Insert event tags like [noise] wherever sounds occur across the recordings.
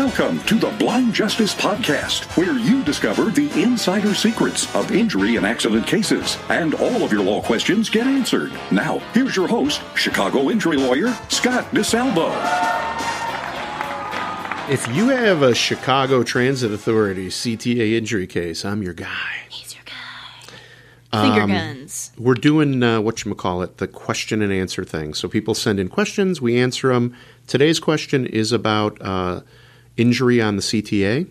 Welcome to the Blind Justice Podcast, where you discover the insider secrets of injury and accident cases, and all of your law questions get answered. Now, here's your host, Chicago injury lawyer Scott DeSalvo. If you have a Chicago Transit Authority CTA injury case, I'm your guy. He's your guy. Finger guns. We're doing uh, what you call it, the question and answer thing. So people send in questions, we answer them. Today's question is about uh, injury on the CTA.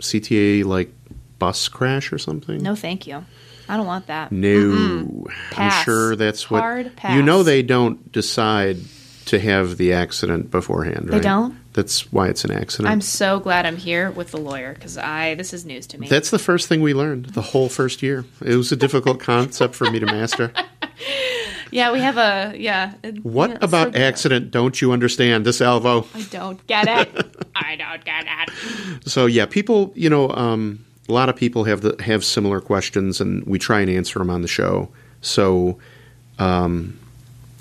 CTA like bus crash or something. No, thank you. I don't want that. No. Pass. I'm sure that's what Hard pass. you know. They don't decide to have the accident beforehand. They don't? That's why it's an accident. I'm so glad I'm here with the lawyer because I this is news to me. That's the first thing we learned the whole first year. It was a difficult concept for me to master. [laughs] yeah, we have a yeah. What about accident don't you understand, DeSalvo? I don't get it. [laughs] I don't get it. So yeah, people, you know, um, a lot of people have the, have similar questions, and we try and answer them on the show. So, um,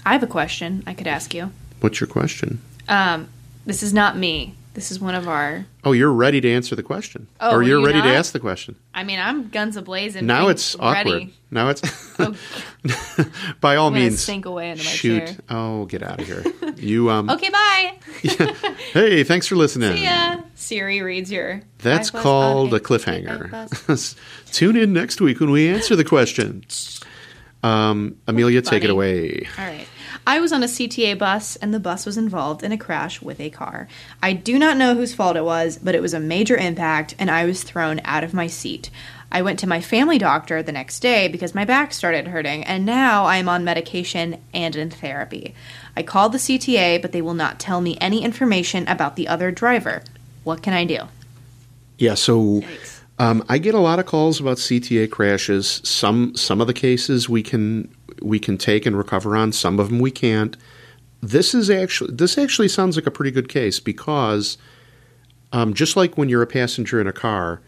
I have a question I could ask you. what's your question? Um, this is not me. This is one of our. Oh, you're ready to answer the question, Oh, or you're you ready to ask the question. I mean, I'm guns ablazing. Now it's awkward. ready. Now it's [laughs] Oh, [laughs] by all means sink away into my shoot. chair. Oh, get out of here. [laughs] You um. Okay, bye. Hey, thanks for listening. See ya. Siri reads your. That's called a cliffhanger. Tune in next week when we answer the question. Um, Amelia, take it away. All right. I was on a CTA bus and the bus was involved in a crash with a car. I do not know whose fault it was, but it was a major impact and I was thrown out of my seat. I went to my family doctor the next day because my back started hurting and now I am on medication and in therapy. I called the CTA, but they will not tell me any information about the other driver. What can I do? Yeah, so um, I get a lot of calls about CTA crashes. Some some of the cases we can we can take and recover on. Some of them we can't. This is actually this actually sounds like a pretty good case because um, just like when you're a passenger in a car,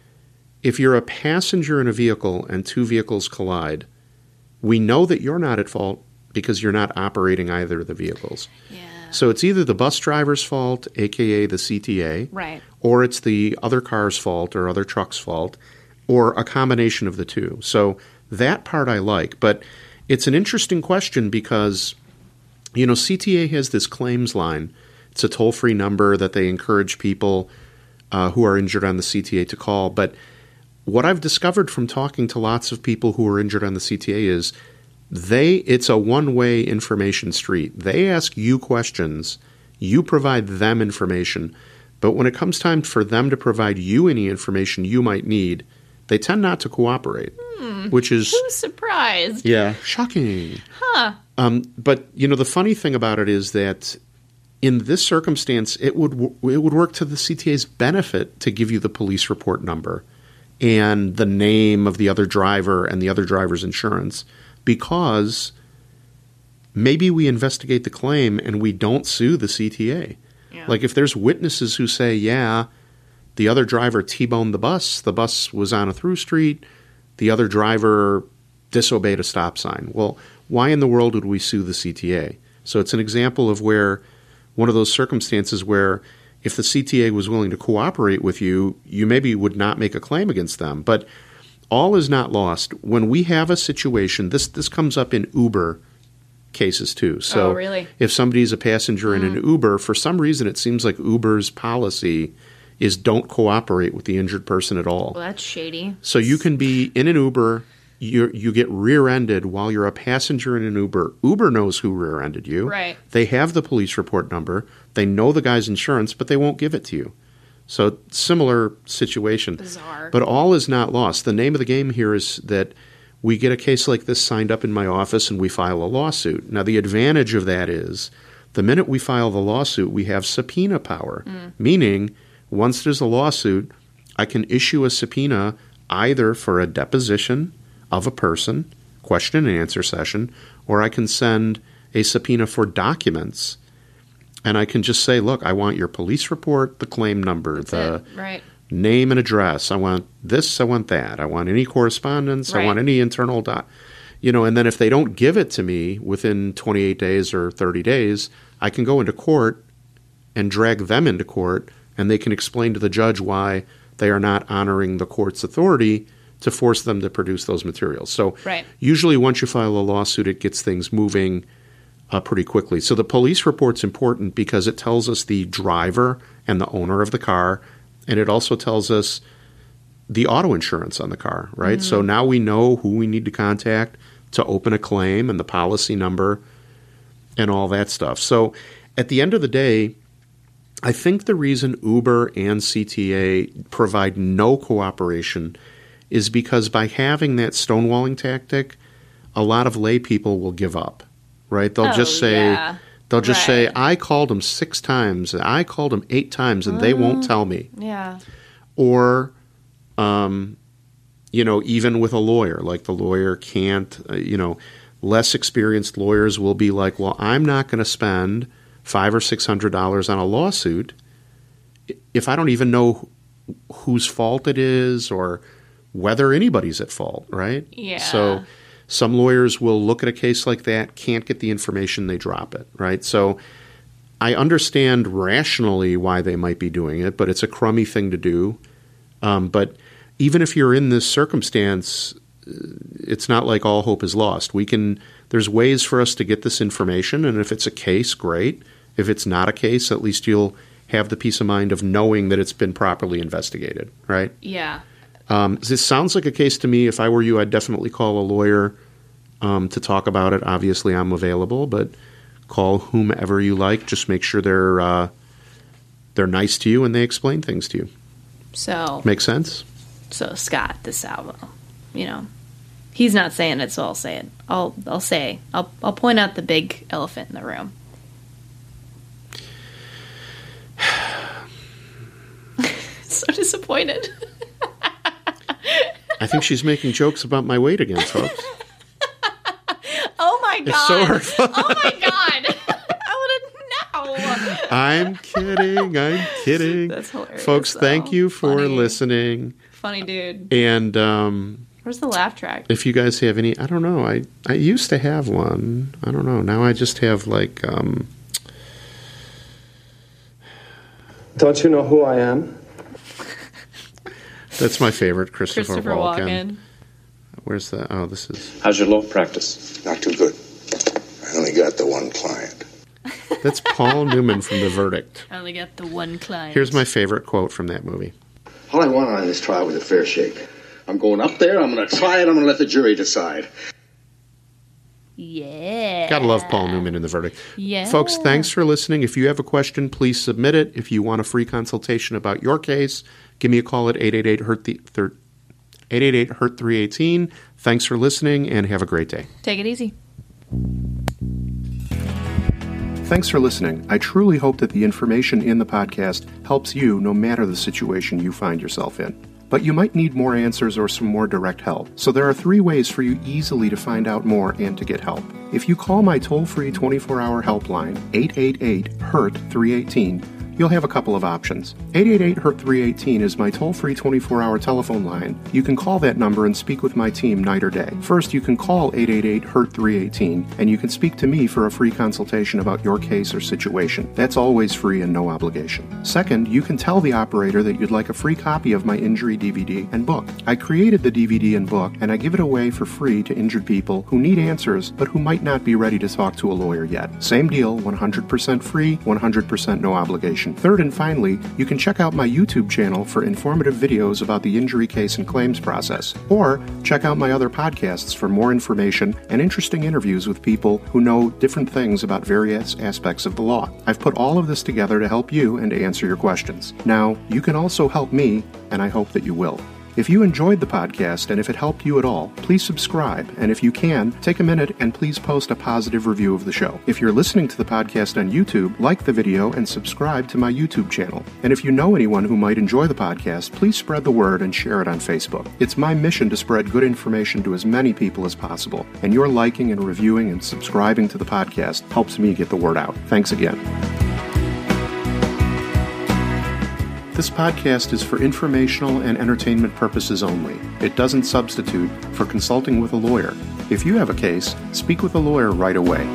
if you're a passenger in a vehicle and two vehicles collide, we know that you're not at fault because you're not operating either of the vehicles. Yeah. So it's either the bus driver's fault, aka the CTA, Right. or it's the other car's fault or other truck's fault, or a combination of the two. So that part I like, but it's an interesting question because you know CTA has this claims line. It's a toll free number that they encourage people uh, who are injured on the CTA to call. But what I've discovered from talking to lots of people who are injured on the CTA is they it's a one way information street. They ask you questions, you provide them information, but when it comes time for them to provide you any information you might need, they tend not to cooperate, which is Who's surprised? yeah shocking. Huh. Um, but you know the funny thing about it is that in this circumstance, it would it would work to the CTA's benefit to give you the police report number and the name of the other driver and the other driver's insurance because maybe we investigate the claim and we don't sue the CTA. Yeah. Like if there's witnesses who say, "Yeah, the other driver T-boned the bus. The bus was on a through street. The other driver disobeyed a stop sign." Well, why in the world would we sue the CTA? So it's an example of where one of those circumstances where if the CTA was willing to cooperate with you, you maybe would not make a claim against them. But all is not lost. When we have a situation, this this comes up in Uber cases too. Oh, so Oh, really? if somebody's a passenger in an mm. Uber, for some reason it seems like Uber's policy is don't cooperate with the injured person at all. Well, that's shady. So you can be in an Uber, you you get rear-ended while you're a passenger in an Uber. Uber knows who rear-ended you. Right. They have the police report number. They know the guy's insurance, but they won't give it to you. So similar situation. Bizarre. But all is not lost. The name of the game here is that we get a case like this signed up in my office and we file a lawsuit. Now the advantage of that is the minute we file the lawsuit, we have subpoena power, mm. meaning once there's a lawsuit, I can issue a subpoena either for a deposition of a person, question and answer session, or I can send a subpoena for documents. And I can just say, look, I want your police report, the claim number, That's the it. Right. name and address. I want this, I want that. I want any correspondence, I want any internal dot. You know, and then if they don't give it to me within 28 days or 30 days, I can go into court and drag them into court and they can explain to the judge why they are not honoring the court's authority to force them to produce those materials. So Right. usually once you file a lawsuit, it gets things moving uh, pretty quickly. So the police report's important because it tells us the driver and the owner of the car, and it also tells us the auto insurance on the car, right? So now we know who we need to contact to open a claim and the policy number and all that stuff. So at the end of the day, I think the reason Uber and CTA provide no cooperation is because by having that stonewalling tactic, a lot of lay people will give up, right? They'll Oh, just say, yeah. they'll just say, I called them six times, I called them eight times, and they won't tell me Yeah. or um, you know even with a lawyer like the lawyer can't uh, you know less experienced lawyers will be like well i'm not going to spend five or six hundred dollars on a lawsuit if i don't even know wh- whose fault it is or whether anybody's at fault right Yeah. so some lawyers will look at a case like that can't get the information they drop it right so I understand rationally why they might be doing it, but it's a crummy thing to do. Um, but even if you're in this circumstance, uh, it's not like all hope is lost. We can. There's ways for us to get this information, and if it's a case, great. If it's not a case, at least you'll have the peace of mind of knowing that it's been properly investigated, right? Yeah. Um, this sounds like a case to me. If I were you, I'd definitely call a lawyer um, to talk about it. Obviously, I'm available, but call whomever you like. Just make sure they're uh, they're nice to you and they explain things to you. So Make sense? so Scott DeSalvo, you know, he's not saying it, so I'll say it. I'll I'll say I'll I'll point out the big elephant in the room. [sighs] so disappointed. I think she's making jokes about my weight again, folks. [laughs] Oh my god! It's so hurtful. Oh my god! I would have no. I'm kidding. I'm kidding. That's hilarious, Folks, thank you for Funny. listening. Funny dude. And um, Where's the laugh track? if you guys have any, I don't know. I I used to have one. I don't know. Now I just have like um, Don't you know who I am? [laughs] that's my favorite, Christopher, Christopher Walken. Walken. Where's that? Oh, this is How's your law practice? Not too good. I only got the one client. [laughs] that's Paul Newman from The Verdict. I only got the one client. Here's my favorite quote from that movie. All I want on this trial was a fair shake. I'm going up there, I'm going to try it, I'm going to let the jury decide. Yeah. Gotta love Paul Newman in The Verdict. Yeah. Folks, thanks for listening. If you have a question, please submit it. If you want a free consultation about your case, give me a call at 888 hurt the thir- 888 hurt 318. Thanks for listening and have a great day. Take it easy. Thanks for listening. I truly hope that the information in the podcast helps you no matter the situation you find yourself in. But you might need more answers or some more direct help. So there are three ways for you easily to find out more and to get help. If you call my toll free 24 hour helpline, 888 HURT 318, you'll have a couple of options. 888 HURT 318 is my toll free 24 hour telephone line. You can call that number and speak with my team night or day. First, you can call 888 HURT 318 and you can speak to me for a free consultation about your case or situation. That's always free and no obligation. Second, you can tell the operator that you'd like a free copy of my injury DVD and book. I created the DVD and book and I give it away for free to injured people who need answers but who might not be ready to talk to a lawyer yet. Same deal, 100% free, 100% no obligation. Third and finally, you can check out my YouTube channel for informative videos about the injury case and claims process, or check out my other podcasts for more information and interesting interviews with people who know different things about various aspects of the law. I've put all of this together to help you and answer your questions. Now, you can also help me, and I hope that you will. If you enjoyed the podcast and if it helped you at all, please subscribe. And if you can, take a minute and please post a positive review of the show. If you're listening to the podcast on YouTube, like the video and subscribe to my YouTube channel. And if you know anyone who might enjoy the podcast, please spread the word and share it on Facebook. It's my mission to spread good information to as many people as possible. And your liking and reviewing and subscribing to the podcast helps me get the word out. Thanks again. This podcast is for informational and entertainment purposes only. It doesn't substitute for consulting with a lawyer. If you have a case, speak with a lawyer right away.